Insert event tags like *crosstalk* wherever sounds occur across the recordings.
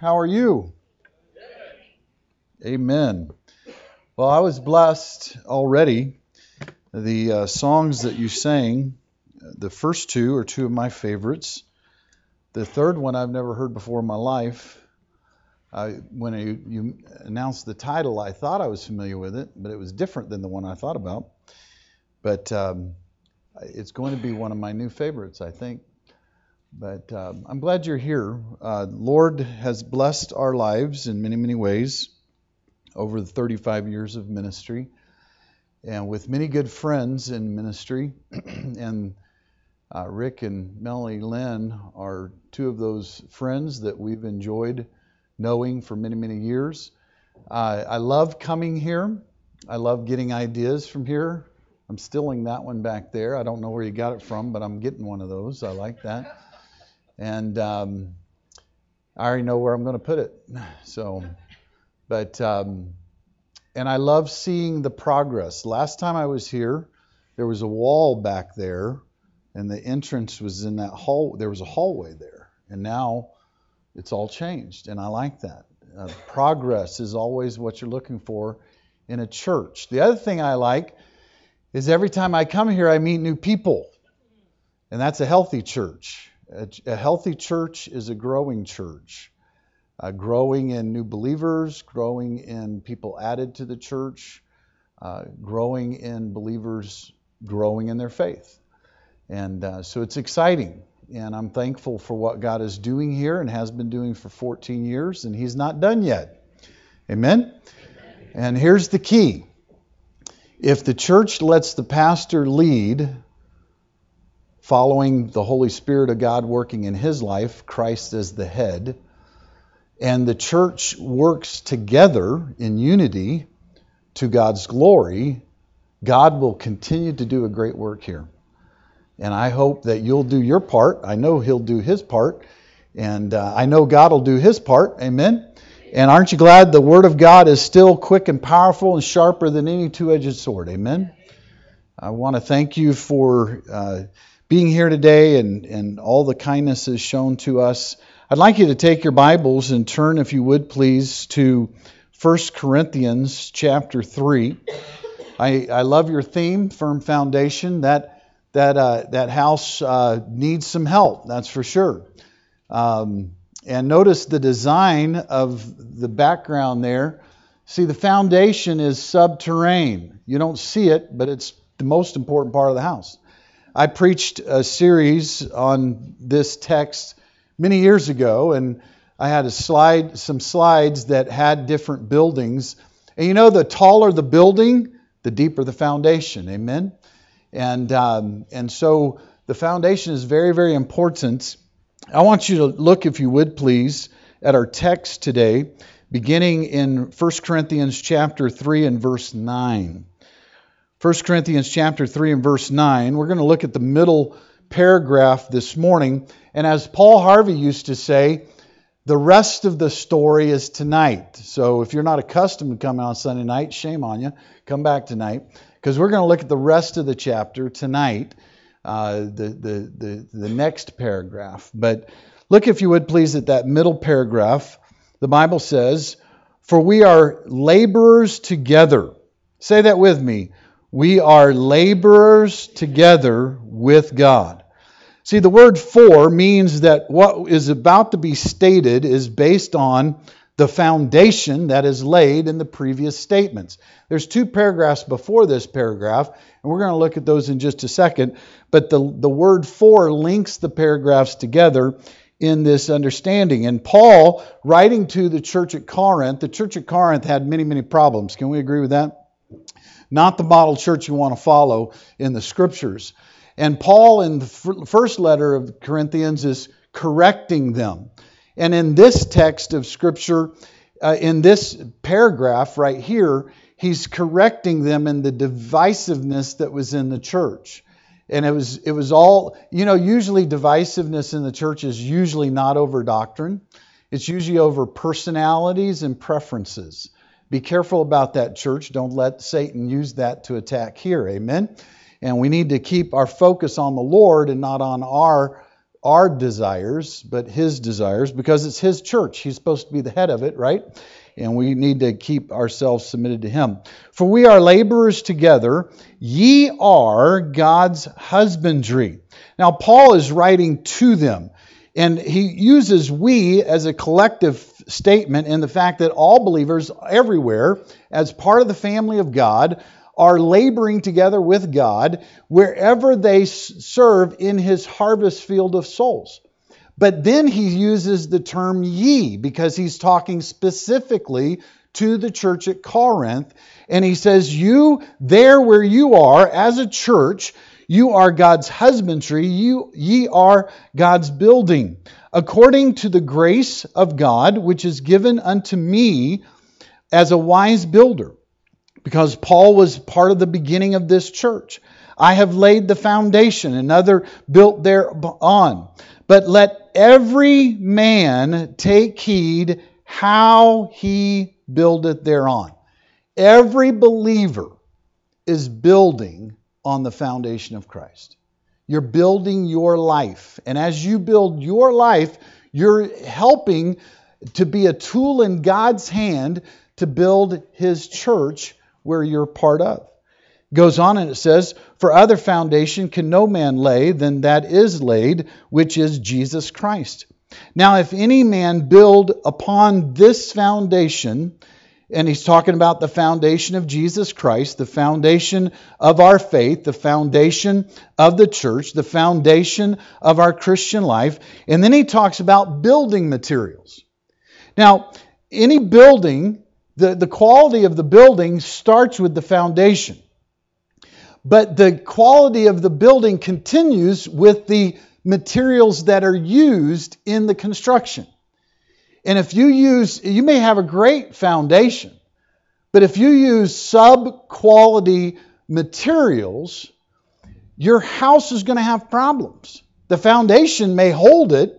How are you? Amen. Well, I was blessed already. The uh, songs that you sang, the first two are two of my favorites. The third one I've never heard before in my life. I, when you, you announced the title, I thought I was familiar with it, but it was different than the one I thought about. But um, it's going to be one of my new favorites, I think. But um, I'm glad you're here. Uh, Lord has blessed our lives in many, many ways over the 35 years of ministry, and with many good friends in ministry. *clears throat* and uh, Rick and Melanie Lynn are two of those friends that we've enjoyed knowing for many, many years. Uh, I love coming here. I love getting ideas from here. I'm stealing that one back there. I don't know where you got it from, but I'm getting one of those. I like that. *laughs* And um, I already know where I'm going to put it. *sighs* So, but, um, and I love seeing the progress. Last time I was here, there was a wall back there, and the entrance was in that hall. There was a hallway there. And now it's all changed, and I like that. Uh, progress is always what you're looking for in a church. The other thing I like is every time I come here, I meet new people. And that's a healthy church. A, a healthy church is a growing church, uh, growing in new believers, growing in people added to the church, uh, growing in believers growing in their faith. And uh, so it's exciting. And I'm thankful for what God is doing here and has been doing for 14 years, and He's not done yet. Amen? And here's the key if the church lets the pastor lead, following the Holy Spirit of God working in his life, Christ as the head, and the church works together in unity to God's glory, God will continue to do a great work here. And I hope that you'll do your part. I know He'll do His part. And uh, I know God will do His part. Amen. And aren't you glad the Word of God is still quick and powerful and sharper than any two edged sword? Amen. I want to thank you for uh, being here today and, and all the kindnesses shown to us. I'd like you to take your Bibles and turn, if you would please, to 1 Corinthians chapter 3. I, I love your theme, Firm Foundation. That, that, uh, that house uh, needs some help, that's for sure. Um, and notice the design of the background there. See, the foundation is subterranean. You don't see it, but it's the most important part of the house. I preached a series on this text many years ago, and I had a slide, some slides that had different buildings. And you know, the taller the building, the deeper the foundation. Amen. And um, and so the foundation is very, very important. I want you to look, if you would please, at our text today, beginning in 1 Corinthians chapter 3 and verse 9. 1 Corinthians chapter 3 and verse 9. We're going to look at the middle paragraph this morning. And as Paul Harvey used to say, the rest of the story is tonight. So if you're not accustomed to coming on Sunday night, shame on you. Come back tonight because we're going to look at the rest of the chapter tonight uh, the, the, the, the next paragraph. But look, if you would please, at that middle paragraph. The Bible says, For we are laborers together. Say that with me. We are laborers together with God. See, the word for means that what is about to be stated is based on the foundation that is laid in the previous statements. There's two paragraphs before this paragraph, and we're going to look at those in just a second. But the, the word for links the paragraphs together in this understanding. And Paul, writing to the church at Corinth, the church at Corinth had many, many problems. Can we agree with that? Not the model church you want to follow in the scriptures. And Paul, in the first letter of Corinthians, is correcting them. And in this text of Scripture, uh, in this paragraph right here, he's correcting them in the divisiveness that was in the church. And it was, it was all, you know, usually divisiveness in the church is usually not over doctrine, it's usually over personalities and preferences. Be careful about that, church. Don't let Satan use that to attack here. Amen. And we need to keep our focus on the Lord and not on our our desires, but his desires, because it's his church. He's supposed to be the head of it, right? And we need to keep ourselves submitted to him. For we are laborers together. Ye are God's husbandry. Now, Paul is writing to them, and he uses we as a collective statement in the fact that all believers everywhere, as part of the family of God, are laboring together with God wherever they serve in his harvest field of souls. But then he uses the term ye because he's talking specifically to the church at Corinth. And he says, You, there where you are as a church, you are God's husbandry, you, ye are God's building, according to the grace of God, which is given unto me as a wise builder because Paul was part of the beginning of this church. I have laid the foundation, another built thereon. But let every man take heed how he buildeth thereon. Every believer is building on the foundation of Christ. You're building your life. And as you build your life, you're helping to be a tool in God's hand to build his church where you're part of. Goes on and it says, For other foundation can no man lay than that is laid, which is Jesus Christ. Now, if any man build upon this foundation, and he's talking about the foundation of Jesus Christ, the foundation of our faith, the foundation of the church, the foundation of our Christian life. And then he talks about building materials. Now, any building the, the quality of the building starts with the foundation. But the quality of the building continues with the materials that are used in the construction. And if you use, you may have a great foundation, but if you use sub quality materials, your house is going to have problems. The foundation may hold it,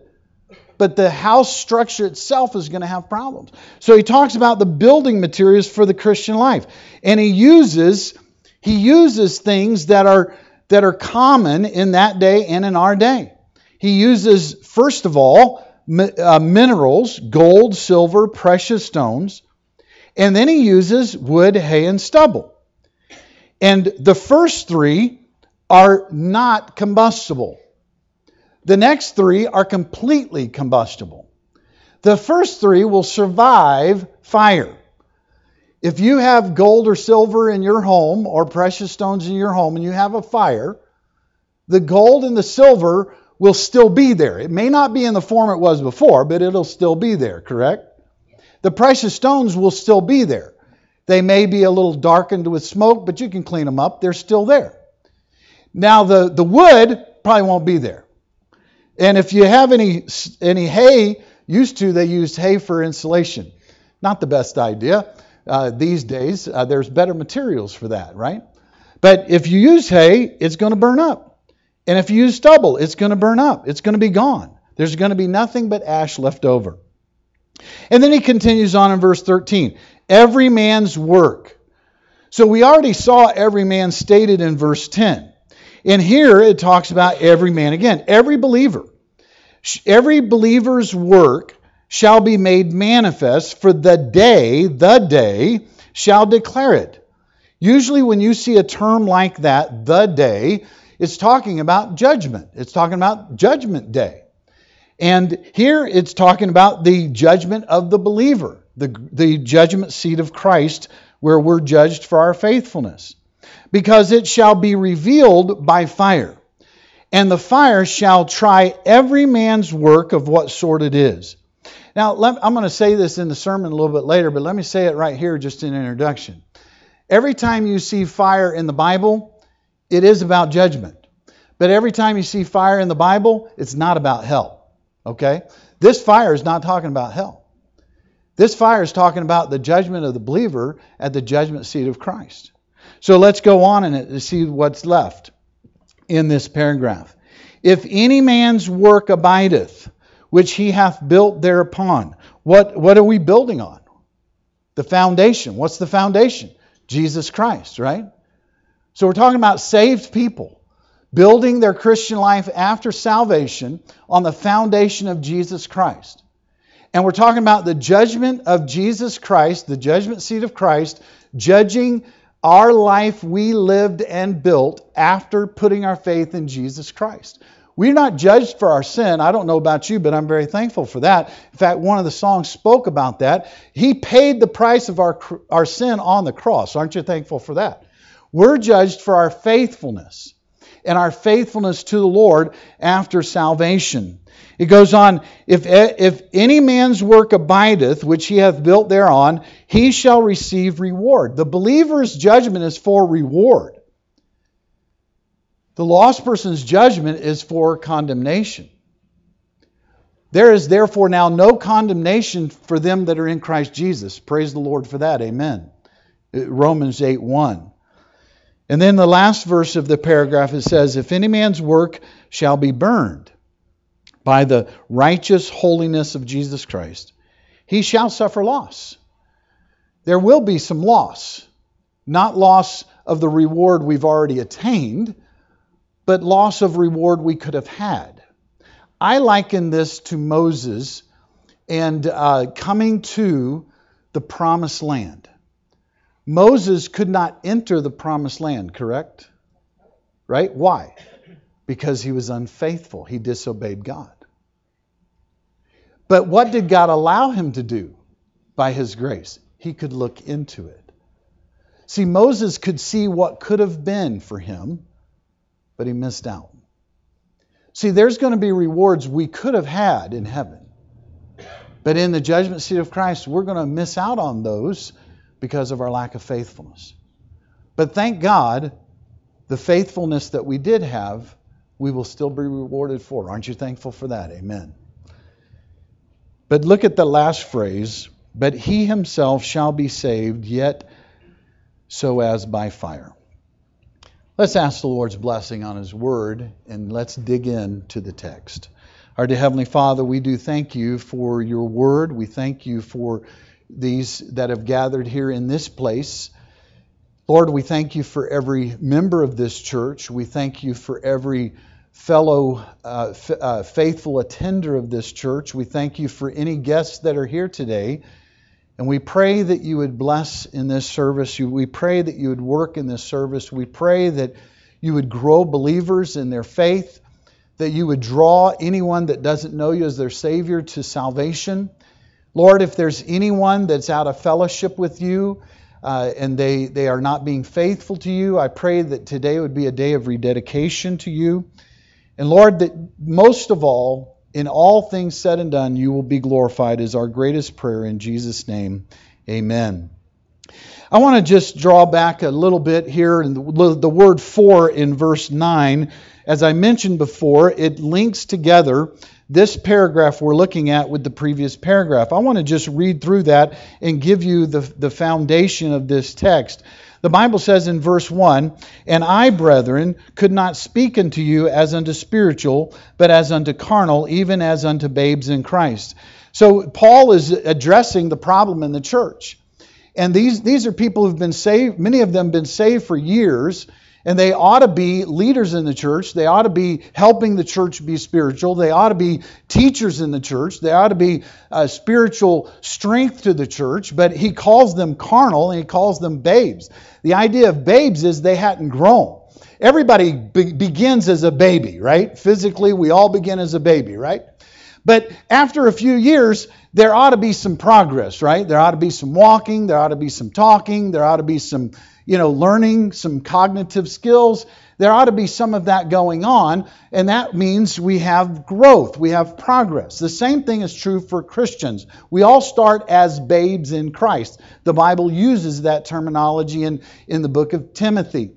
but the house structure itself is going to have problems. So he talks about the building materials for the Christian life. And he uses he uses things that are that are common in that day and in our day. He uses first of all uh, minerals, gold, silver, precious stones, and then he uses wood, hay and stubble. And the first 3 are not combustible. The next three are completely combustible. The first three will survive fire. If you have gold or silver in your home or precious stones in your home and you have a fire, the gold and the silver will still be there. It may not be in the form it was before, but it'll still be there, correct? The precious stones will still be there. They may be a little darkened with smoke, but you can clean them up. They're still there. Now, the, the wood probably won't be there. And if you have any any hay, used to they used hay for insulation. Not the best idea uh, these days. Uh, there's better materials for that, right? But if you use hay, it's going to burn up. And if you use stubble, it's going to burn up. It's going to be gone. There's going to be nothing but ash left over. And then he continues on in verse 13 every man's work. So we already saw every man stated in verse 10. And here it talks about every man again, every believer. Every believer's work shall be made manifest, for the day, the day, shall declare it. Usually, when you see a term like that, the day, it's talking about judgment. It's talking about judgment day. And here it's talking about the judgment of the believer, the, the judgment seat of Christ, where we're judged for our faithfulness because it shall be revealed by fire. And the fire shall try every man's work of what sort it is. Now, I'm going to say this in the sermon a little bit later, but let me say it right here just in introduction. Every time you see fire in the Bible, it is about judgment. But every time you see fire in the Bible, it's not about hell. Okay? This fire is not talking about hell. This fire is talking about the judgment of the believer at the judgment seat of Christ. So let's go on and see what's left in this paragraph. If any man's work abideth, which he hath built thereupon, what, what are we building on? The foundation. What's the foundation? Jesus Christ, right? So we're talking about saved people building their Christian life after salvation on the foundation of Jesus Christ. And we're talking about the judgment of Jesus Christ, the judgment seat of Christ, judging our life we lived and built after putting our faith in Jesus Christ. We're not judged for our sin. I don't know about you, but I'm very thankful for that. In fact, one of the songs spoke about that. He paid the price of our, our sin on the cross. Aren't you thankful for that? We're judged for our faithfulness and our faithfulness to the Lord after salvation. It goes on, if, if any man's work abideth, which he hath built thereon, he shall receive reward. The believer's judgment is for reward. The lost person's judgment is for condemnation. There is therefore now no condemnation for them that are in Christ Jesus. Praise the Lord for that. Amen. Romans 8 1. And then the last verse of the paragraph it says, If any man's work shall be burned by the righteous holiness of Jesus Christ, he shall suffer loss. There will be some loss, not loss of the reward we've already attained, but loss of reward we could have had. I liken this to Moses and uh, coming to the promised land. Moses could not enter the promised land, correct? Right? Why? Because he was unfaithful. He disobeyed God. But what did God allow him to do by his grace? He could look into it. See, Moses could see what could have been for him but he missed out. See, there's going to be rewards we could have had in heaven. But in the judgment seat of Christ, we're going to miss out on those because of our lack of faithfulness. But thank God, the faithfulness that we did have, we will still be rewarded for. Aren't you thankful for that? Amen. But look at the last phrase but he himself shall be saved, yet so as by fire. Let's ask the Lord's blessing on His Word and let's dig into the text. Our dear Heavenly Father, we do thank you for your Word. We thank you for these that have gathered here in this place. Lord, we thank you for every member of this church. We thank you for every fellow uh, f- uh, faithful attender of this church. We thank you for any guests that are here today. And we pray that you would bless in this service. We pray that you would work in this service. We pray that you would grow believers in their faith, that you would draw anyone that doesn't know you as their Savior to salvation. Lord, if there's anyone that's out of fellowship with you uh, and they, they are not being faithful to you, I pray that today would be a day of rededication to you. And Lord, that most of all, in all things said and done, you will be glorified, is our greatest prayer in Jesus' name. Amen. I want to just draw back a little bit here, and the, the word for in verse 9, as I mentioned before, it links together this paragraph we're looking at with the previous paragraph. I want to just read through that and give you the, the foundation of this text. The Bible says in verse 1 And I, brethren, could not speak unto you as unto spiritual, but as unto carnal, even as unto babes in Christ. So Paul is addressing the problem in the church. And these, these are people who've been saved, many of them been saved for years, and they ought to be leaders in the church. They ought to be helping the church be spiritual. They ought to be teachers in the church. They ought to be a spiritual strength to the church. But he calls them carnal and he calls them babes. The idea of babes is they hadn't grown. Everybody be- begins as a baby, right? Physically, we all begin as a baby, right? But after a few years, there ought to be some progress, right? There ought to be some walking, there ought to be some talking, there ought to be some you know, learning some cognitive skills. There ought to be some of that going on, and that means we have growth, we have progress. The same thing is true for Christians. We all start as babes in Christ. The Bible uses that terminology in, in the book of Timothy.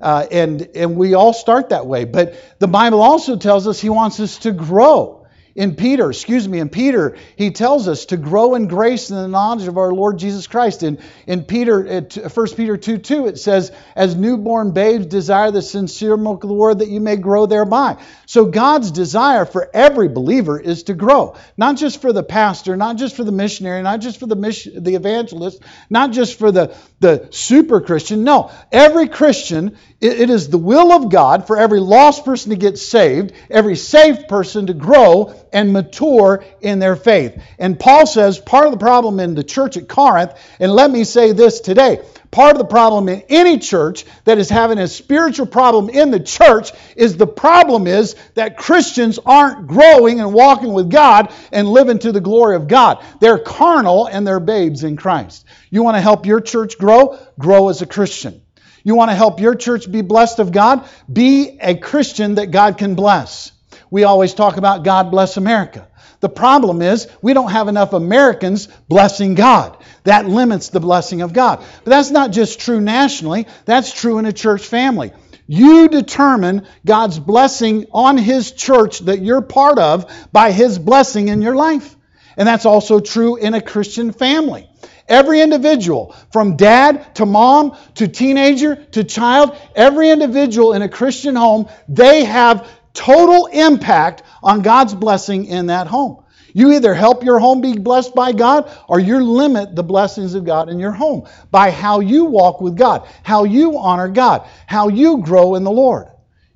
Uh, and, and we all start that way. But the Bible also tells us He wants us to grow. In Peter, excuse me, in Peter, he tells us to grow in grace and the knowledge of our Lord Jesus Christ. In, in Peter, 1 Peter 2 2, it says, As newborn babes desire the sincere milk of the word that you may grow thereby. So God's desire for every believer is to grow. Not just for the pastor, not just for the missionary, not just for the, mission, the evangelist, not just for the, the super Christian. No, every Christian, it, it is the will of God for every lost person to get saved, every saved person to grow and mature in their faith. And Paul says part of the problem in the church at Corinth, and let me say this today part of the problem in any church that is having a spiritual problem in the church is the problem is that Christians aren't growing and walking with God and living to the glory of God. They're carnal and they're babes in Christ. You want to help your church grow? Grow as a Christian. You want to help your church be blessed of God? Be a Christian that God can bless. We always talk about God bless America. The problem is we don't have enough Americans blessing God. That limits the blessing of God. But that's not just true nationally, that's true in a church family. You determine God's blessing on His church that you're part of by His blessing in your life. And that's also true in a Christian family. Every individual, from dad to mom to teenager to child, every individual in a Christian home, they have total impact on God's blessing in that home. You either help your home be blessed by God or you limit the blessings of God in your home by how you walk with God, how you honor God, how you grow in the Lord.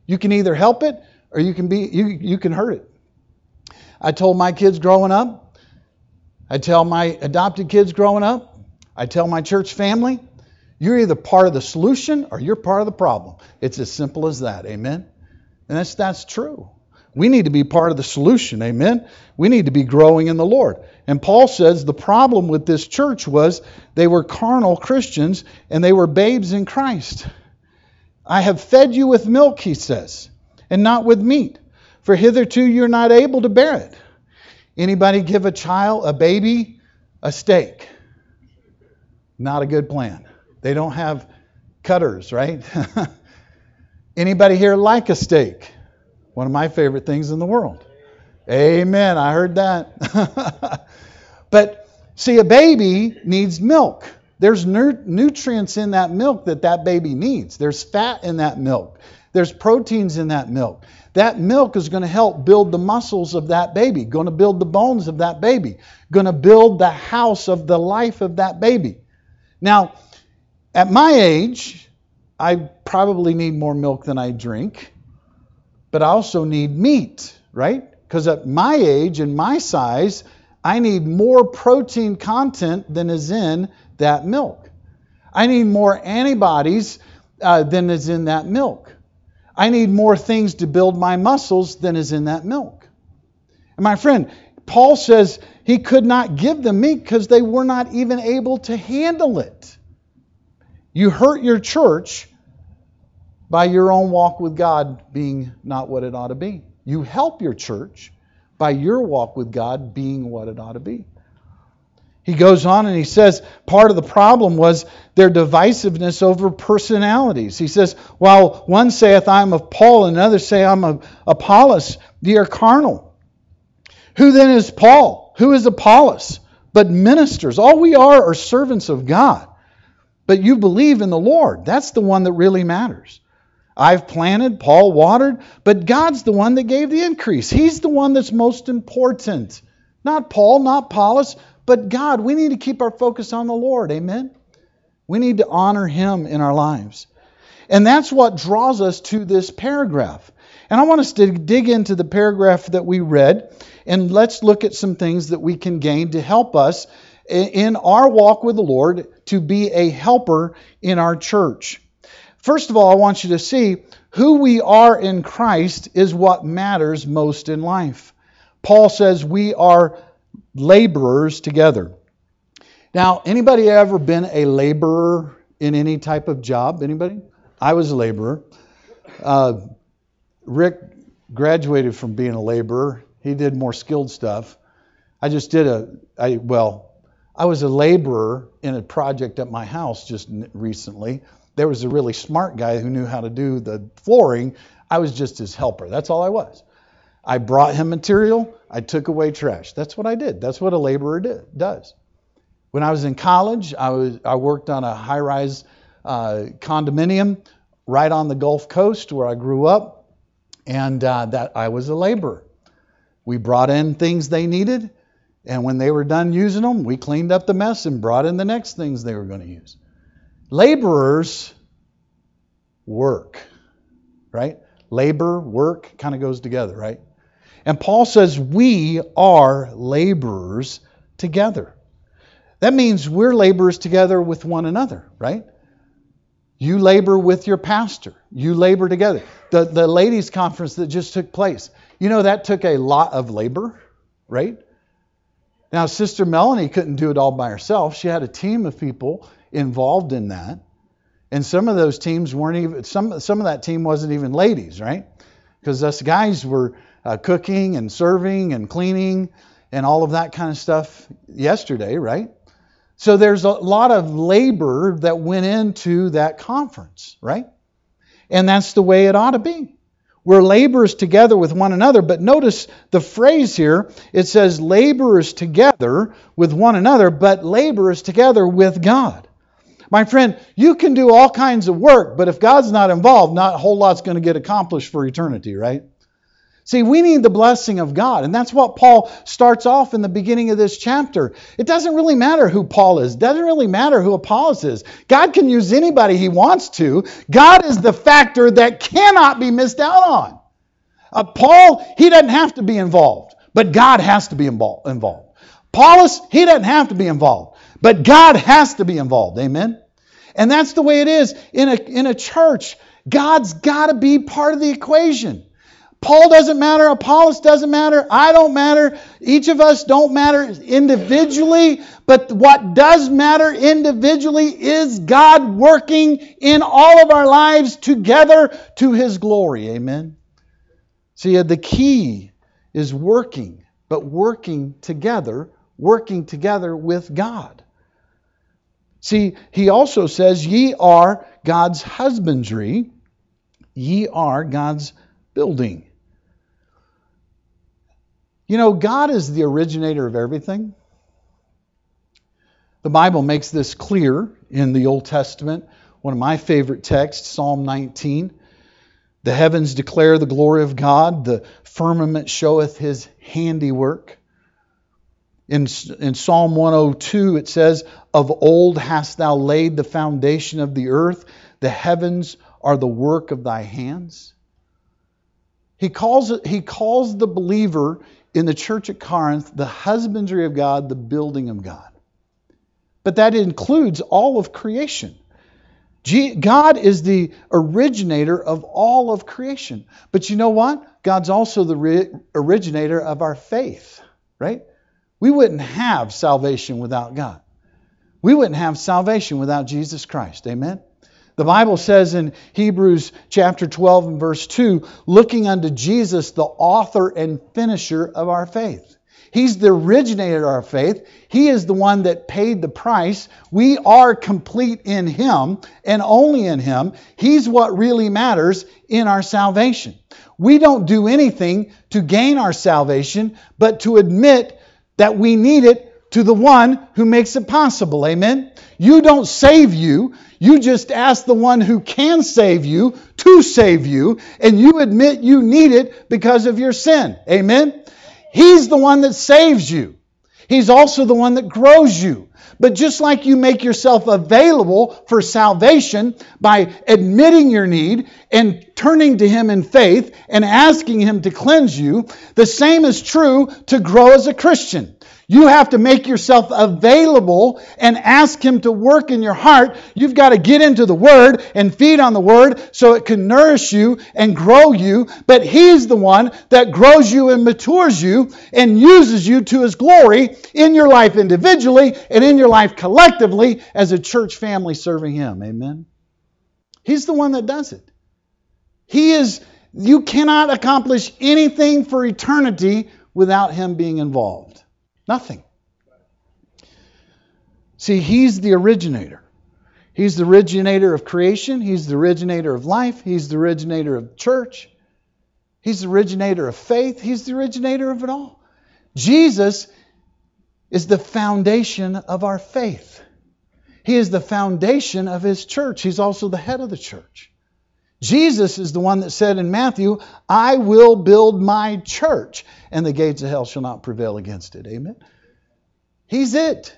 You can either help it or you can be you, you can hurt it. I told my kids growing up, I tell my adopted kids growing up, I tell my church family, you're either part of the solution or you're part of the problem. It's as simple as that. Amen. And that's, that's true. We need to be part of the solution. Amen. We need to be growing in the Lord. And Paul says the problem with this church was they were carnal Christians and they were babes in Christ. I have fed you with milk, he says, and not with meat, for hitherto you're not able to bear it. Anybody give a child, a baby, a steak? Not a good plan. They don't have cutters, right? *laughs* Anybody here like a steak? One of my favorite things in the world. Amen. I heard that. *laughs* but see, a baby needs milk. There's nu- nutrients in that milk that that baby needs. There's fat in that milk. There's proteins in that milk. That milk is going to help build the muscles of that baby, going to build the bones of that baby, going to build the house of the life of that baby. Now, at my age, I probably need more milk than I drink, but I also need meat, right? Because at my age and my size, I need more protein content than is in that milk. I need more antibodies uh, than is in that milk. I need more things to build my muscles than is in that milk. And my friend, Paul says he could not give them meat because they were not even able to handle it. You hurt your church by your own walk with God being not what it ought to be. You help your church by your walk with God being what it ought to be. He goes on and he says part of the problem was their divisiveness over personalities. He says, while one saith, I am of Paul, and another say, I'm of Apollos, ye are carnal. Who then is Paul? Who is Apollos? But ministers. All we are are servants of God. But you believe in the Lord. That's the one that really matters. I've planted, Paul watered, but God's the one that gave the increase. He's the one that's most important. Not Paul, not Apollos, but God. We need to keep our focus on the Lord. Amen? We need to honor Him in our lives. And that's what draws us to this paragraph. And I want us to dig into the paragraph that we read, and let's look at some things that we can gain to help us in our walk with the Lord to be a helper in our church. First of all, I want you to see who we are in Christ is what matters most in life. Paul says we are laborers together. Now, anybody ever been a laborer in any type of job? Anybody? I was a laborer. Uh, Rick graduated from being a laborer. He did more skilled stuff. I just did a, I well, I was a laborer in a project at my house just recently there was a really smart guy who knew how to do the flooring. I was just his helper. That's all I was. I brought him material. I took away trash. That's what I did. That's what a laborer did, does. When I was in college, I, was, I worked on a high rise uh, condominium right on the Gulf Coast where I grew up, and uh, that I was a laborer. We brought in things they needed, and when they were done using them, we cleaned up the mess and brought in the next things they were going to use. Laborers work, right? Labor, work kind of goes together, right? And Paul says we are laborers together. That means we're laborers together with one another, right? You labor with your pastor. You labor together. The, the ladies' conference that just took place, you know, that took a lot of labor, right? Now, Sister Melanie couldn't do it all by herself. She had a team of people involved in that. And some of those teams weren't even, some, some of that team wasn't even ladies, right? Because us guys were uh, cooking and serving and cleaning and all of that kind of stuff yesterday, right? So there's a lot of labor that went into that conference, right? And that's the way it ought to be. We're laborers together with one another, but notice the phrase here. It says laborers together with one another, but laborers together with God. My friend, you can do all kinds of work, but if God's not involved, not a whole lot's going to get accomplished for eternity, right? See, we need the blessing of God, and that's what Paul starts off in the beginning of this chapter. It doesn't really matter who Paul is, it doesn't really matter who Apollos is. God can use anybody he wants to. God is the factor that cannot be missed out on. Uh, Paul, he doesn't have to be involved, but God has to be involved. Apollos, he doesn't have to be involved, but God has to be involved. Amen? And that's the way it is in a, in a church. God's got to be part of the equation. Paul doesn't matter. Apollos doesn't matter. I don't matter. Each of us don't matter individually. But what does matter individually is God working in all of our lives together to his glory. Amen. See, uh, the key is working, but working together, working together with God. See, he also says, Ye are God's husbandry, ye are God's building. You know, God is the originator of everything. The Bible makes this clear in the Old Testament. One of my favorite texts, Psalm 19. The heavens declare the glory of God, the firmament showeth his handiwork. In, in Psalm 102, it says, Of old hast thou laid the foundation of the earth, the heavens are the work of thy hands. He calls, he calls the believer in the church at Corinth the husbandry of God, the building of God. But that includes all of creation. God is the originator of all of creation. But you know what? God's also the originator of our faith, right? We wouldn't have salvation without God. We wouldn't have salvation without Jesus Christ. Amen? The Bible says in Hebrews chapter 12 and verse 2 looking unto Jesus, the author and finisher of our faith. He's the originator of our faith. He is the one that paid the price. We are complete in Him and only in Him. He's what really matters in our salvation. We don't do anything to gain our salvation, but to admit that we need it to the one who makes it possible. Amen? You don't save you. You just ask the one who can save you to save you, and you admit you need it because of your sin. Amen? He's the one that saves you. He's also the one that grows you. But just like you make yourself available for salvation by admitting your need and turning to Him in faith and asking Him to cleanse you, the same is true to grow as a Christian. You have to make yourself available and ask Him to work in your heart. You've got to get into the Word and feed on the Word so it can nourish you and grow you. But He's the one that grows you and matures you and uses you to His glory in your life individually and in your life collectively as a church family serving Him. Amen. He's the one that does it. He is, you cannot accomplish anything for eternity without Him being involved. Nothing. See, He's the originator. He's the originator of creation. He's the originator of life. He's the originator of church. He's the originator of faith. He's the originator of it all. Jesus is the foundation of our faith. He is the foundation of his church. He's also the head of the church. Jesus is the one that said in Matthew, I will build my church, and the gates of hell shall not prevail against it. Amen. He's it.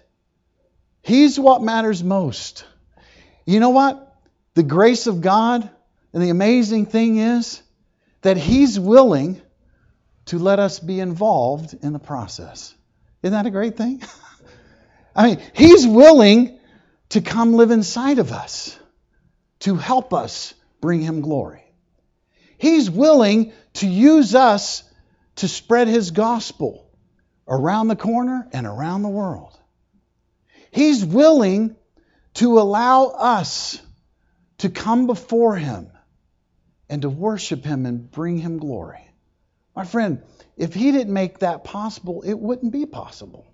He's what matters most. You know what? The grace of God and the amazing thing is that He's willing to let us be involved in the process. Isn't that a great thing? *laughs* I mean, He's willing to come live inside of us to help us bring Him glory. He's willing to use us to spread His gospel around the corner and around the world. He's willing to allow us to come before Him and to worship Him and bring Him glory. My friend, if He didn't make that possible, it wouldn't be possible.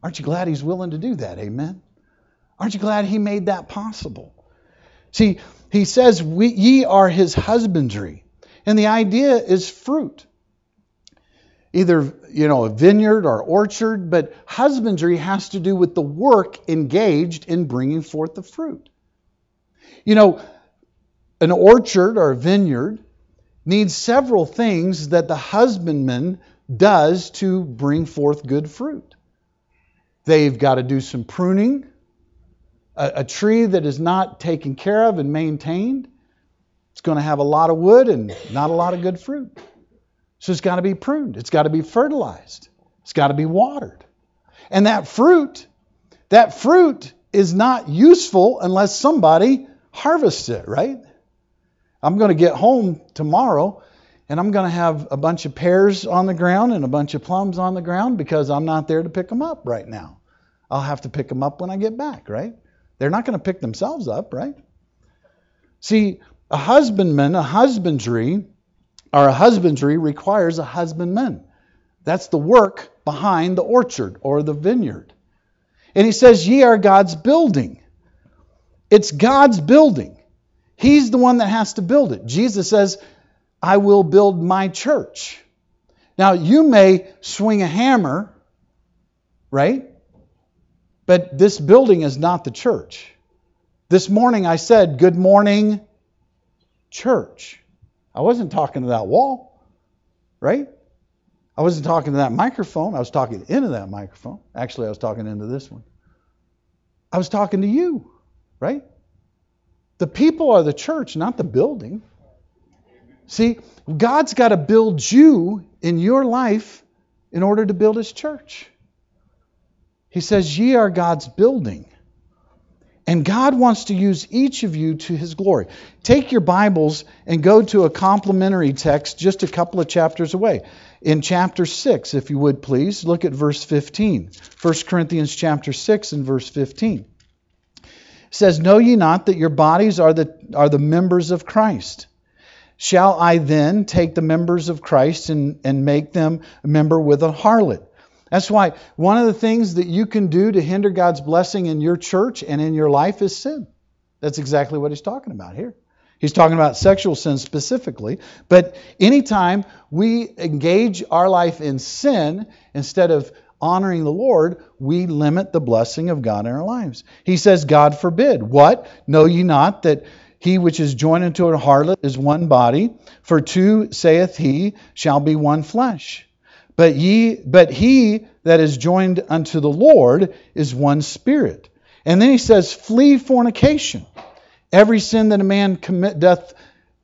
Aren't you glad He's willing to do that? Amen. Aren't you glad He made that possible? See, He says, we, Ye are His husbandry. And the idea is fruit. Either, you know, a vineyard or orchard, but husbandry has to do with the work engaged in bringing forth the fruit. You know, an orchard or a vineyard needs several things that the husbandman does to bring forth good fruit. They've got to do some pruning. A, a, tree that is not taken care of and maintained, it's going to have a lot of wood and not a lot of good fruit. So it's got to be pruned. It's got to be fertilized. It's got to be watered. And that fruit, that fruit is not useful unless somebody harvests it, right? I'm going to get home tomorrow and I'm going to have a bunch of pears on the ground and a bunch of plums on the ground because I'm not there to pick them up right now. I'll have to pick them up when I get back, right? They're not going to pick themselves up, right? See, a husbandman, a husbandry, or a husbandry requires a husbandman. That's the work behind the orchard or the vineyard. And he says, Ye are God's building. It's God's building. He's the one that has to build it. Jesus says, I will build my church. Now, you may swing a hammer, right? But this building is not the church. This morning I said, Good morning, church. I wasn't talking to that wall, right? I wasn't talking to that microphone. I was talking into that microphone. Actually, I was talking into this one. I was talking to you, right? The people are the church, not the building. See, God's got to build you in your life in order to build his church. He says, Ye are God's building. And God wants to use each of you to his glory. Take your Bibles and go to a complementary text just a couple of chapters away. In chapter 6, if you would please, look at verse 15. 1 Corinthians chapter 6 and verse 15 says, Know ye not that your bodies are the, are the members of Christ? Shall I then take the members of Christ and, and make them a member with a harlot? That's why one of the things that you can do to hinder God's blessing in your church and in your life is sin. That's exactly what he's talking about here. He's talking about sexual sin specifically. But anytime we engage our life in sin instead of honoring the Lord, we limit the blessing of God in our lives. He says, God forbid. What? Know ye not that he which is joined unto a harlot is one body? For two, saith he, shall be one flesh. But ye, but he that is joined unto the Lord is one spirit. And then he says, flee fornication. Every sin that a man commit doth,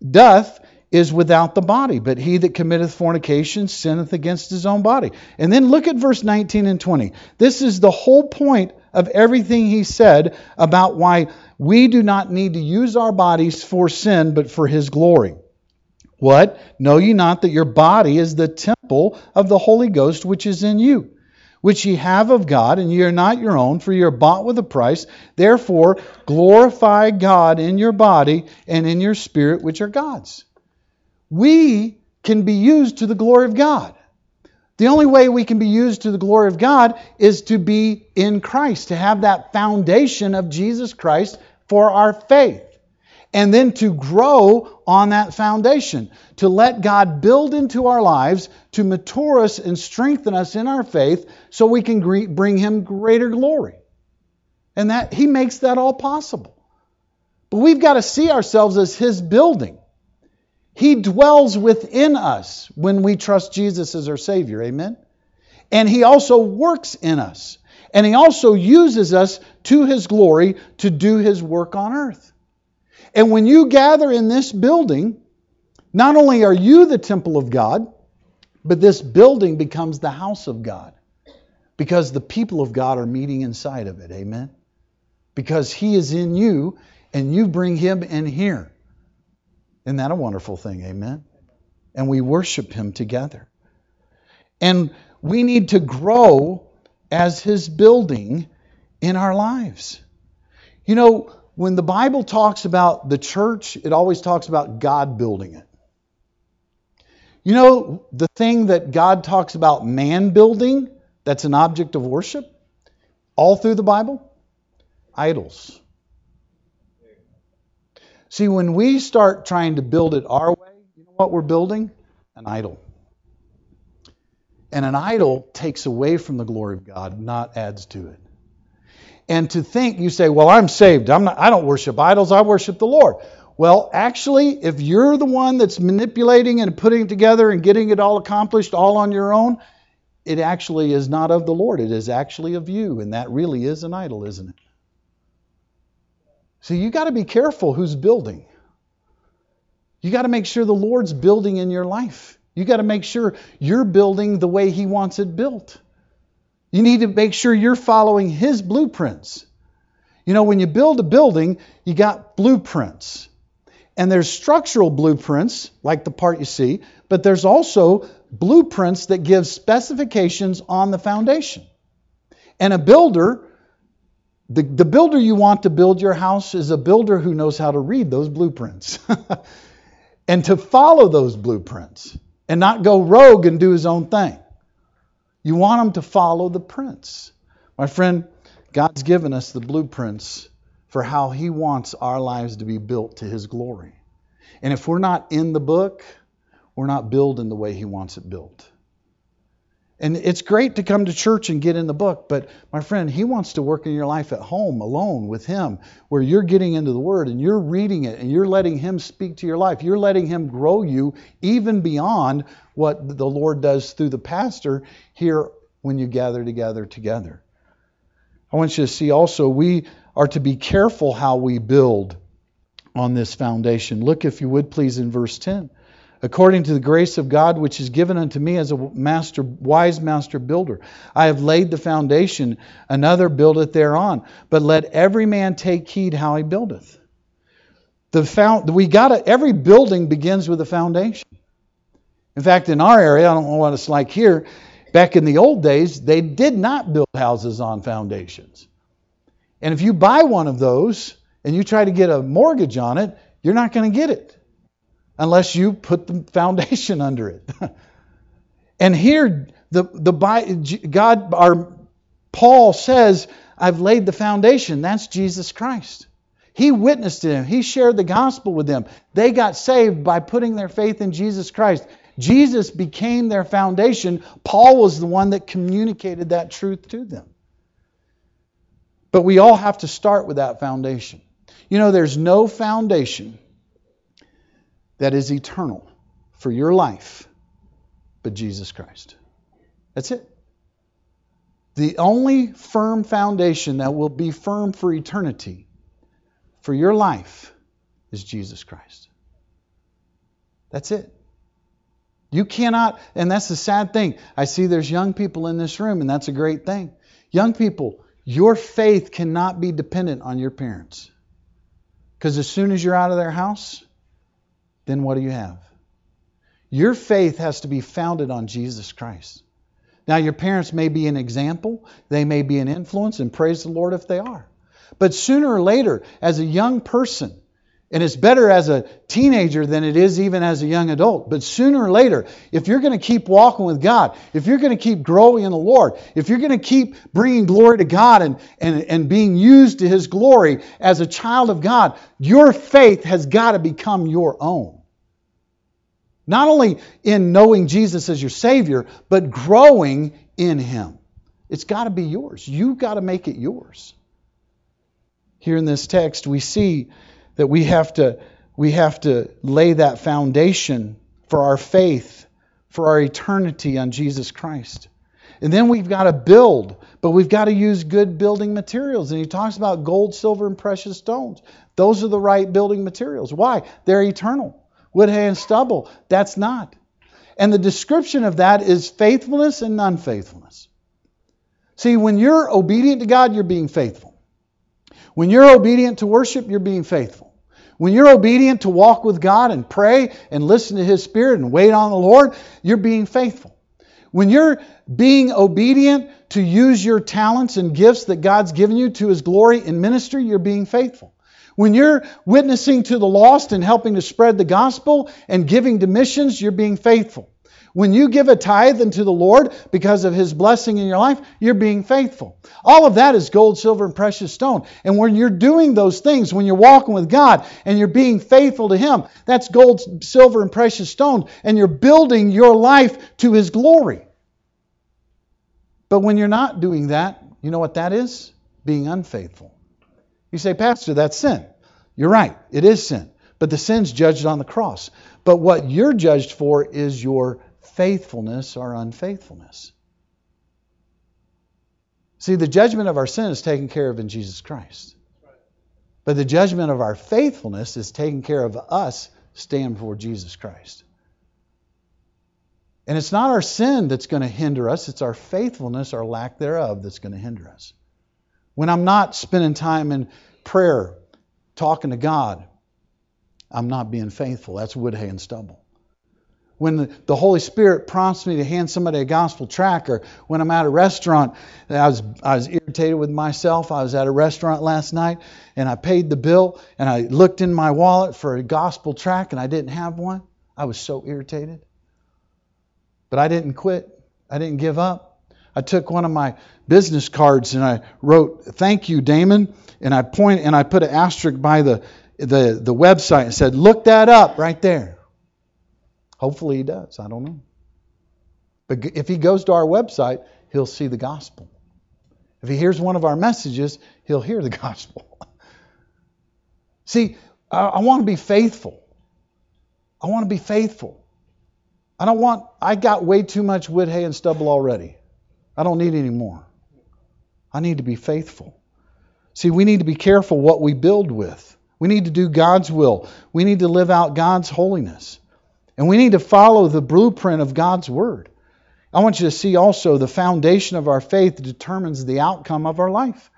doth is without the body, but he that committeth fornication sinneth against his own body. And then look at verse 19 and 20. This is the whole point of everything he said about why we do not need to use our bodies for sin, but for his glory. What? Know ye not that your body is the temple of the Holy Ghost which is in you, which ye have of God, and ye are not your own, for ye are bought with a price. Therefore, glorify God in your body and in your spirit, which are God's we can be used to the glory of God. The only way we can be used to the glory of God is to be in Christ, to have that foundation of Jesus Christ for our faith, and then to grow on that foundation, to let God build into our lives, to mature us and strengthen us in our faith so we can bring Him greater glory. And that He makes that all possible. But we've got to see ourselves as His building. He dwells within us when we trust Jesus as our Savior. Amen? And He also works in us. And He also uses us to His glory to do His work on earth. And when you gather in this building, not only are you the temple of God, but this building becomes the house of God because the people of God are meeting inside of it. Amen? Because He is in you and you bring Him in here. Isn't that a wonderful thing? Amen? And we worship Him together. And we need to grow as His building in our lives. You know, when the Bible talks about the church, it always talks about God building it. You know, the thing that God talks about man building that's an object of worship all through the Bible? Idols. See, when we start trying to build it our way, you know what we're building? An idol. And an idol takes away from the glory of God, not adds to it. And to think, you say, well, I'm saved. I'm not, I don't worship idols, I worship the Lord. Well, actually, if you're the one that's manipulating and putting it together and getting it all accomplished all on your own, it actually is not of the Lord. It is actually of you. And that really is an idol, isn't it? So you got to be careful who's building. You got to make sure the Lord's building in your life. You got to make sure you're building the way He wants it built. You need to make sure you're following His blueprints. You know, when you build a building, you got blueprints. And there's structural blueprints, like the part you see, but there's also blueprints that give specifications on the foundation. And a builder the, the builder you want to build your house is a builder who knows how to read those blueprints *laughs* and to follow those blueprints and not go rogue and do his own thing. You want them to follow the prints. My friend, God's given us the blueprints for how he wants our lives to be built to his glory. And if we're not in the book, we're not building the way he wants it built. And it's great to come to church and get in the book, but my friend, he wants to work in your life at home alone with him, where you're getting into the Word and you're reading it and you're letting him speak to your life. You're letting him grow you even beyond what the Lord does through the pastor here when you gather together together. I want you to see also, we are to be careful how we build on this foundation. Look, if you would please, in verse 10 according to the grace of God which is given unto me as a master wise master builder. I have laid the foundation another buildeth thereon. But let every man take heed how he buildeth. The found, we got every building begins with a foundation. In fact in our area I don't know what it's like here back in the old days they did not build houses on foundations. And if you buy one of those and you try to get a mortgage on it you're not going to get it unless you put the foundation *laughs* under it. and here, the, the God, our Paul says, I've laid the foundation. That's Jesus Christ. He witnessed to them. He shared the gospel with them. They got saved by putting their faith in Jesus Christ. Jesus became their foundation. Paul was the one that communicated that truth to them. But we all have to start with that foundation. You know, there's no foundation that is eternal for your life but Jesus Christ. That's it. The only firm foundation that will be firm for eternity for your life is Jesus Christ. That's it. You cannot, and that's the sad thing. I see there's young people in this room, and that's a great thing. Young people, your faith cannot be dependent on your parents. Because as soon as you're out of their house, then what do you have? Your faith has to be founded on Jesus Christ. Now, your parents may be an example, they may be an influence, and praise the Lord if they are. But sooner or later, as a young person, and it's better as a teenager than it is even as a young adult. But sooner or later, if you're going to keep walking with God, if you're going to keep growing in the Lord, if you're going to keep bringing glory to God and, and, and being used to His glory as a child of God, your faith has got to become your own. Not only in knowing Jesus as your Savior, but growing in Him. It's got to be yours. You've got to make it yours. Here in this text, we see that we have to, we have to lay that foundation for our faith, for our eternity on Jesus Christ. And then we've got to build, but we've got to use good building materials. And he talks about gold, silver, and precious stones. Those are the right building materials. Why? They're eternal. Wood, hay, and stubble. That's not. And the description of that is faithfulness and unfaithfulness. See, when you're obedient to God, you're being faithful. When you're obedient to worship, you're being faithful. When you're obedient to walk with God and pray and listen to His Spirit and wait on the Lord, you're being faithful. When you're being obedient to use your talents and gifts that God's given you to His glory in ministry, you're being faithful. When you're witnessing to the lost and helping to spread the gospel and giving to missions, you're being faithful. When you give a tithe unto the Lord because of His blessing in your life, you're being faithful. All of that is gold, silver, and precious stone. And when you're doing those things, when you're walking with God and you're being faithful to Him, that's gold, silver, and precious stone. And you're building your life to His glory. But when you're not doing that, you know what that is? Being unfaithful. You say, Pastor, that's sin. You're right, it is sin. But the sin's judged on the cross. But what you're judged for is your faithfulness or unfaithfulness. See, the judgment of our sin is taken care of in Jesus Christ. But the judgment of our faithfulness is taken care of us standing before Jesus Christ. And it's not our sin that's going to hinder us, it's our faithfulness or lack thereof that's going to hinder us. When I'm not spending time in prayer, talking to God, I'm not being faithful. That's wood, hay, and stubble. When the Holy Spirit prompts me to hand somebody a gospel tract, or when I'm at a restaurant, I was, I was irritated with myself. I was at a restaurant last night and I paid the bill and I looked in my wallet for a gospel tract and I didn't have one. I was so irritated. But I didn't quit, I didn't give up. I took one of my business cards and I wrote, Thank you, Damon. And I point and I put an asterisk by the, the, the website and said, Look that up right there. Hopefully he does. I don't know. But if he goes to our website, he'll see the gospel. If he hears one of our messages, he'll hear the *laughs* gospel. see, I, I want to be faithful. I want to be faithful. I don't want, I got way too much wood, hay, and stubble already. I don't need any more. I need to be faithful. See, we need to be careful what we build with. We need to do God's will. We need to live out God's holiness. And we need to follow the blueprint of God's Word. I want you to see also the foundation of our faith determines the outcome of our life.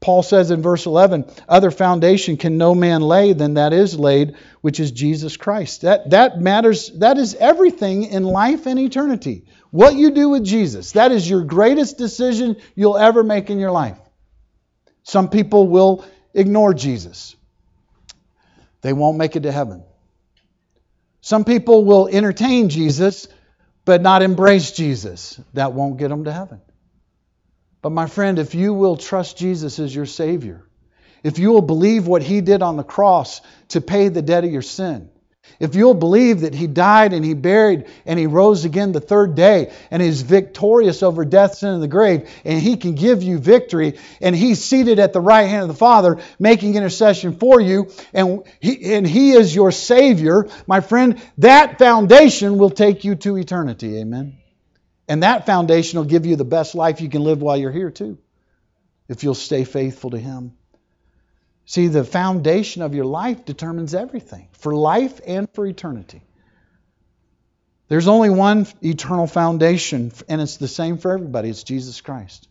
Paul says in verse 11, other foundation can no man lay than that is laid, which is Jesus Christ. That, that matters, that is everything in life and eternity. What you do with Jesus, that is your greatest decision you'll ever make in your life. Some people will ignore Jesus, they won't make it to heaven. Some people will entertain Jesus, but not embrace Jesus. That won't get them to heaven. But my friend, if you will trust Jesus as your Savior, if you will believe what He did on the cross to pay the debt of your sin, if you'll believe that He died and He buried and He rose again the third day and is victorious over death, sin, and the grave, and He can give you victory, and He's seated at the right hand of the Father making intercession for you, and He, and he is your Savior, my friend, that foundation will take you to eternity. Amen. And that foundation will give you the best life you can live while you're here, too, if you'll stay faithful to Him. See, the foundation of your life determines everything for life and for eternity. There's only one eternal foundation, and it's the same for everybody it's Jesus Christ.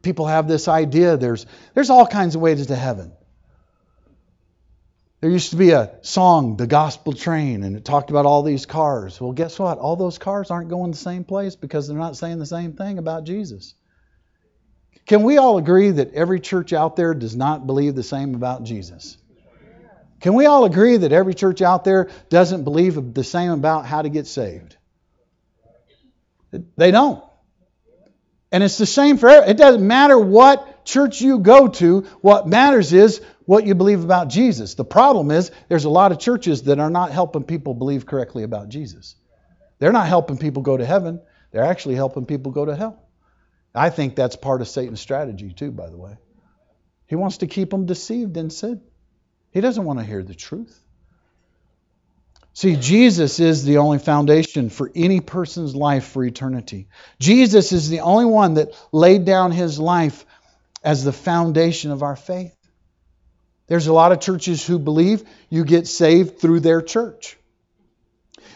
People have this idea there's, there's all kinds of ways to heaven. There used to be a song, The Gospel Train, and it talked about all these cars. Well, guess what? All those cars aren't going the same place because they're not saying the same thing about Jesus. Can we all agree that every church out there does not believe the same about Jesus? Can we all agree that every church out there doesn't believe the same about how to get saved? They don't. And it's the same for everyone. it doesn't matter what church you go to, what matters is what you believe about Jesus. The problem is there's a lot of churches that are not helping people believe correctly about Jesus. They're not helping people go to heaven, they're actually helping people go to hell. I think that's part of Satan's strategy, too, by the way. He wants to keep them deceived in sin. He doesn't want to hear the truth. See, Jesus is the only foundation for any person's life for eternity. Jesus is the only one that laid down his life as the foundation of our faith. There's a lot of churches who believe you get saved through their church.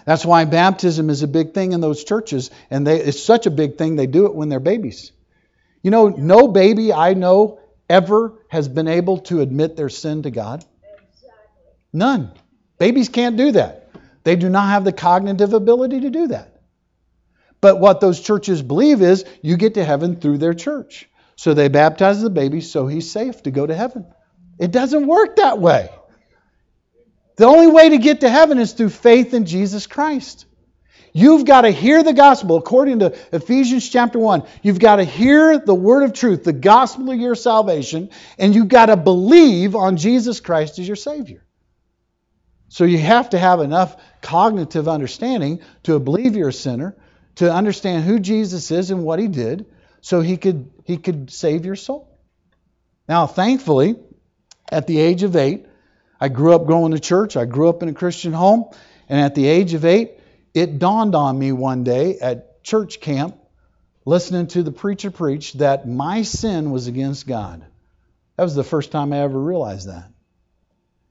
That's why baptism is a big thing in those churches, and they, it's such a big thing they do it when they're babies. You know, no baby I know ever has been able to admit their sin to God. None. Babies can't do that. They do not have the cognitive ability to do that. But what those churches believe is you get to heaven through their church. So they baptize the baby so he's safe to go to heaven. It doesn't work that way. The only way to get to heaven is through faith in Jesus Christ. You've got to hear the gospel according to Ephesians chapter 1. You've got to hear the word of truth, the gospel of your salvation, and you've got to believe on Jesus Christ as your Savior. So you have to have enough cognitive understanding to believe you're a sinner, to understand who Jesus is and what he did, so he could he could save your soul. Now, thankfully, at the age of eight, I grew up going to church. I grew up in a Christian home, and at the age of eight, it dawned on me one day at church camp, listening to the preacher preach, that my sin was against God. That was the first time I ever realized that.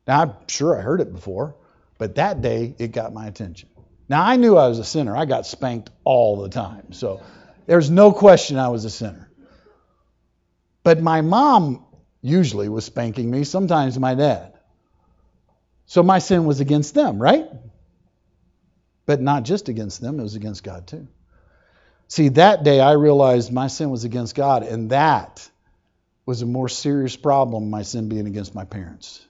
Now, I'm sure I heard it before, but that day it got my attention. Now, I knew I was a sinner. I got spanked all the time. So there's no question I was a sinner. But my mom usually was spanking me, sometimes my dad. So my sin was against them, right? But not just against them, it was against God too. See, that day I realized my sin was against God, and that was a more serious problem, my sin being against my parents.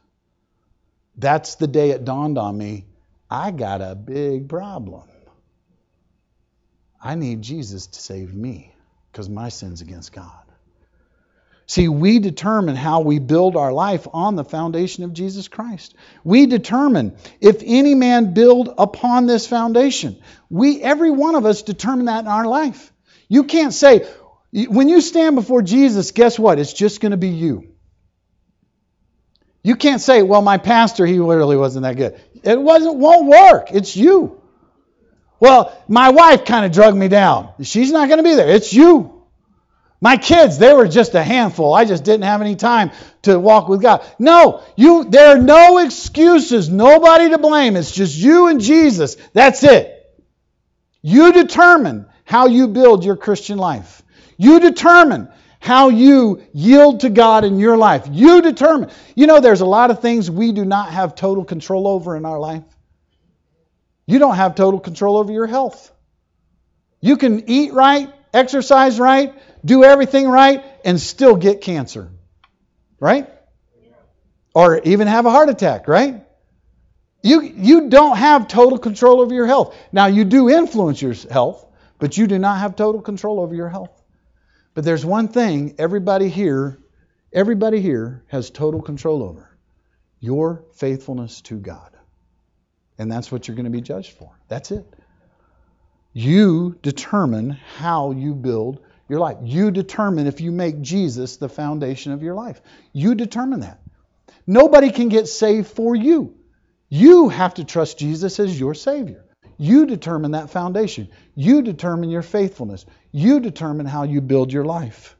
That's the day it dawned on me I got a big problem. I need Jesus to save me because my sin's against God. See, we determine how we build our life on the foundation of Jesus Christ. We determine if any man build upon this foundation. We, every one of us, determine that in our life. You can't say, when you stand before Jesus, guess what? It's just going to be you. You can't say, well, my pastor, he really wasn't that good. It wasn't, won't work. It's you. Well, my wife kind of drug me down. She's not going to be there. It's you. My kids, they were just a handful. I just didn't have any time to walk with God. No, you there are no excuses, nobody to blame. It's just you and Jesus. That's it. You determine how you build your Christian life. You determine how you yield to God in your life. You determine. You know, there's a lot of things we do not have total control over in our life. You don't have total control over your health. You can eat right, exercise right, do everything right, and still get cancer. Right? Or even have a heart attack, right? You, you don't have total control over your health. Now, you do influence your health, but you do not have total control over your health. But there's one thing everybody here, everybody here has total control over your faithfulness to God. And that's what you're going to be judged for. That's it. You determine how you build your life. You determine if you make Jesus the foundation of your life. You determine that. Nobody can get saved for you. You have to trust Jesus as your Savior. You determine that foundation. You determine your faithfulness. You determine how you build your life.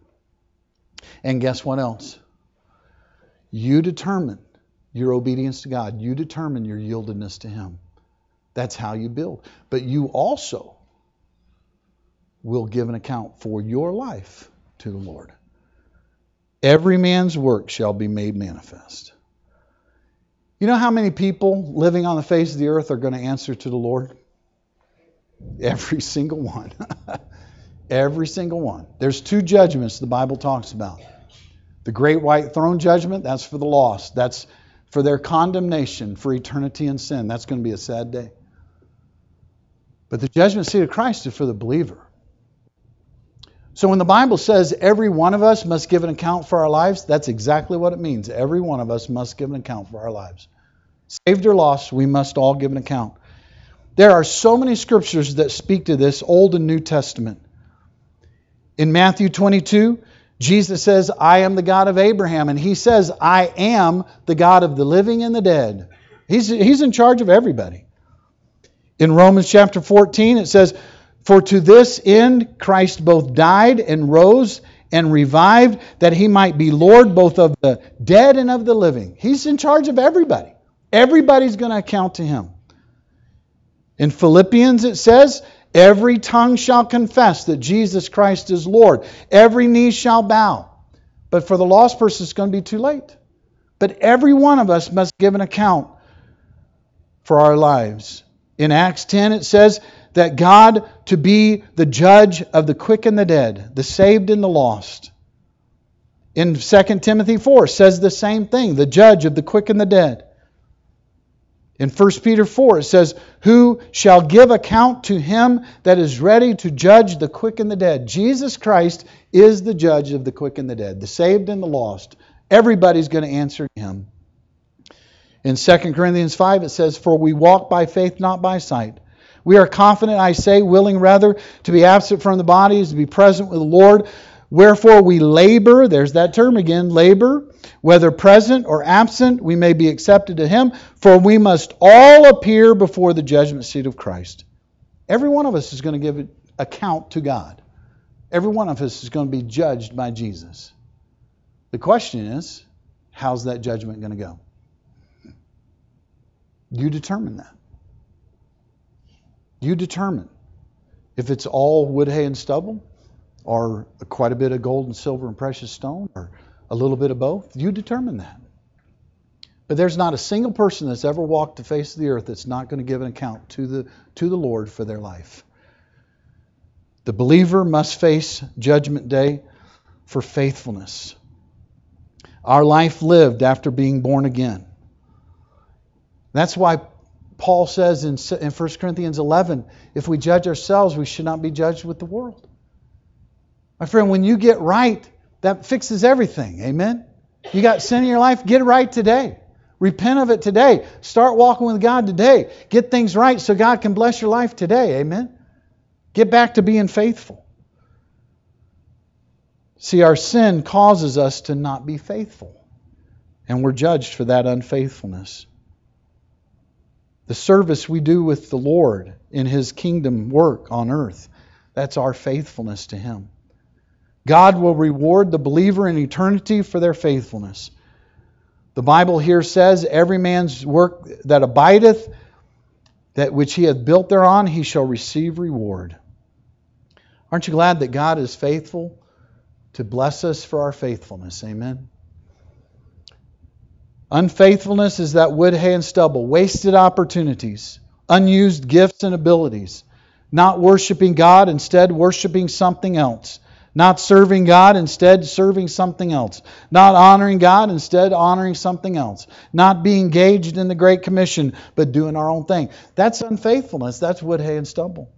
And guess what else? You determine your obedience to God. You determine your yieldedness to Him. That's how you build. But you also will give an account for your life to the Lord. Every man's work shall be made manifest. You know how many people living on the face of the earth are going to answer to the Lord? Every single one. *laughs* Every single one. There's two judgments the Bible talks about. The great white throne judgment, that's for the lost. That's for their condemnation for eternity in sin. That's going to be a sad day. But the judgment seat of Christ is for the believer. So when the Bible says every one of us must give an account for our lives, that's exactly what it means. Every one of us must give an account for our lives. Saved or lost, we must all give an account. There are so many scriptures that speak to this, Old and New Testament. In Matthew 22, Jesus says, I am the God of Abraham. And he says, I am the God of the living and the dead. He's, he's in charge of everybody. In Romans chapter 14, it says, For to this end Christ both died and rose and revived, that he might be Lord both of the dead and of the living. He's in charge of everybody. Everybody's going to account to him. In Philippians, it says, Every tongue shall confess that Jesus Christ is Lord. Every knee shall bow. But for the lost person, it's going to be too late. But every one of us must give an account for our lives. In Acts 10, it says that God to be the judge of the quick and the dead, the saved and the lost. In 2 Timothy 4 says the same thing, the judge of the quick and the dead. In 1 Peter 4, it says, Who shall give account to him that is ready to judge the quick and the dead? Jesus Christ is the judge of the quick and the dead, the saved and the lost. Everybody's going to answer him. In 2 Corinthians 5, it says, For we walk by faith, not by sight. We are confident, I say, willing rather to be absent from the bodies, to be present with the Lord. Wherefore we labor, there's that term again, labor, whether present or absent, we may be accepted to him, for we must all appear before the judgment seat of Christ. Every one of us is going to give account to God. Every one of us is going to be judged by Jesus. The question is, how's that judgment going to go? You determine that. You determine. If it's all wood, hay, and stubble, or quite a bit of gold and silver and precious stone, or a little bit of both, you determine that. But there's not a single person that's ever walked the face of the earth that's not going to give an account to the, to the Lord for their life. The believer must face Judgment Day for faithfulness. Our life lived after being born again. That's why Paul says in, in 1 Corinthians 11 if we judge ourselves, we should not be judged with the world. My friend, when you get right, that fixes everything. Amen? You got sin in your life, get right today. Repent of it today. Start walking with God today. Get things right so God can bless your life today. Amen? Get back to being faithful. See, our sin causes us to not be faithful, and we're judged for that unfaithfulness. The service we do with the Lord in His kingdom work on earth, that's our faithfulness to Him. God will reward the believer in eternity for their faithfulness. The Bible here says, Every man's work that abideth, that which he hath built thereon, he shall receive reward. Aren't you glad that God is faithful to bless us for our faithfulness? Amen. Unfaithfulness is that wood, hay, and stubble, wasted opportunities, unused gifts and abilities, not worshiping God, instead worshiping something else, not serving God, instead serving something else, not honoring God, instead honoring something else, not being engaged in the Great Commission, but doing our own thing. That's unfaithfulness. That's wood, hay, and stubble.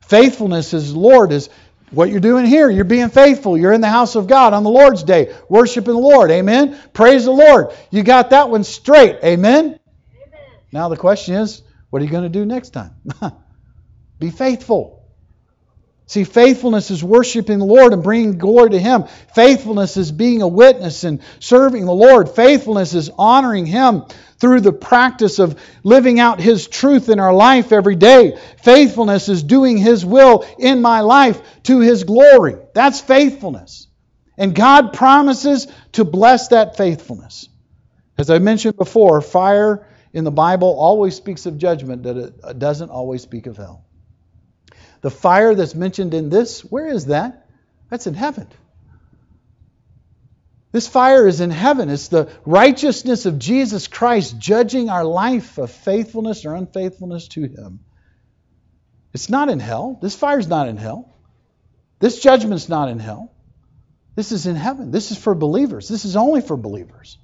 Faithfulness is Lord is what you're doing here, you're being faithful. You're in the house of God on the Lord's day, worshiping the Lord. Amen. Praise the Lord. You got that one straight. Amen. Amen. Now the question is, what are you going to do next time? *laughs* Be faithful. See, faithfulness is worshiping the Lord and bringing glory to Him. Faithfulness is being a witness and serving the Lord. Faithfulness is honoring Him through the practice of living out His truth in our life every day. Faithfulness is doing His will in my life to His glory. That's faithfulness. And God promises to bless that faithfulness. As I mentioned before, fire in the Bible always speaks of judgment, that it doesn't always speak of hell. The fire that's mentioned in this, where is that? That's in heaven. This fire is in heaven. It's the righteousness of Jesus Christ judging our life of faithfulness or unfaithfulness to Him. It's not in hell. This fire's not in hell. This judgment's not in hell. This is in heaven. This is for believers. This is only for believers.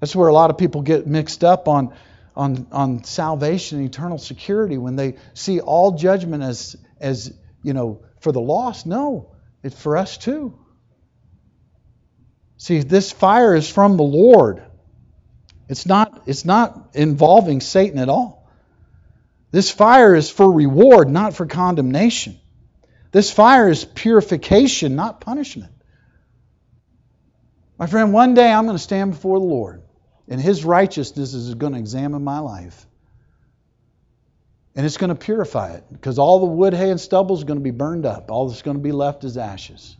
That's where a lot of people get mixed up on on, on salvation and eternal security when they see all judgment as, as, you know, for the lost. No, it's for us too. See, this fire is from the Lord. It's not, it's not involving Satan at all. This fire is for reward, not for condemnation. This fire is purification, not punishment. My friend, one day I'm going to stand before the Lord, and His righteousness is going to examine my life. And it's going to purify it because all the wood, hay, and stubble is going to be burned up. All that's going to be left is ashes.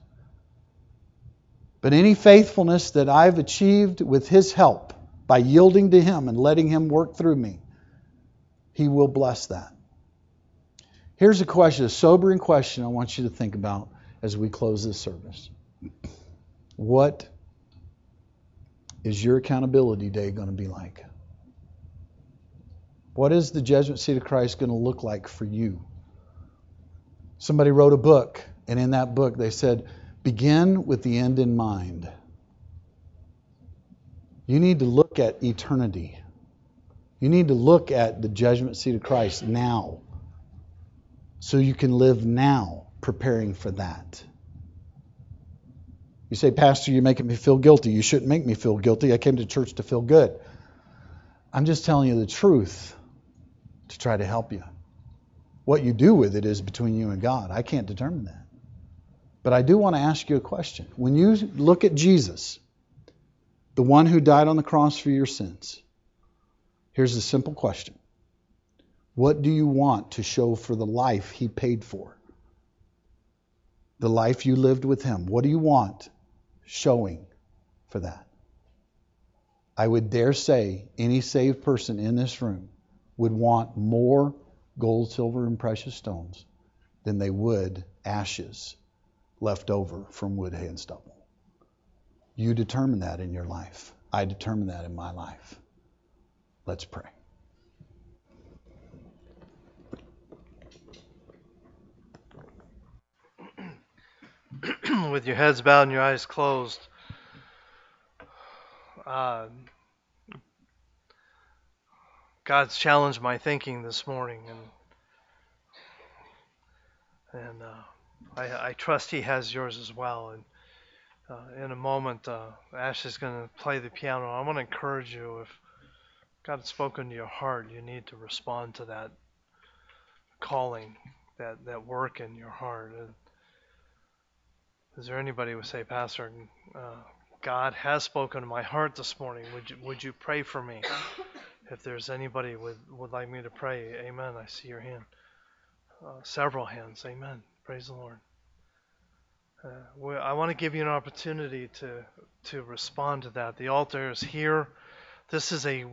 But any faithfulness that I've achieved with His help by yielding to Him and letting Him work through me, He will bless that. Here's a question, a sobering question I want you to think about as we close this service. What is your accountability day going to be like? What is the judgment seat of Christ going to look like for you? Somebody wrote a book, and in that book they said, begin with the end in mind. You need to look at eternity. You need to look at the judgment seat of Christ now so you can live now preparing for that. You say, Pastor, you're making me feel guilty. You shouldn't make me feel guilty. I came to church to feel good. I'm just telling you the truth to try to help you. What you do with it is between you and God. I can't determine that. But I do want to ask you a question. When you look at Jesus, the one who died on the cross for your sins, here's a simple question What do you want to show for the life he paid for? The life you lived with him. What do you want showing for that? I would dare say any saved person in this room would want more gold, silver, and precious stones than they would ashes left over from wood, hay, and stubble. You determine that in your life. I determine that in my life. Let's pray. *clears throat* With your heads bowed and your eyes closed, uh, God's challenged my thinking this morning, and and uh, I, I, trust He has yours as well. And uh, in a moment, uh, Ash is going to play the piano. I want to encourage you if God has spoken to your heart, you need to respond to that calling, that that work in your heart. And is there anybody who would say, Pastor, uh, God has spoken to my heart this morning? Would you would you pray for me? *coughs* If there's anybody would would like me to pray, Amen. I see your hand. Uh, several hands, Amen. Praise the Lord. Uh, I want to give you an opportunity to to respond to that. The altar is here. This is a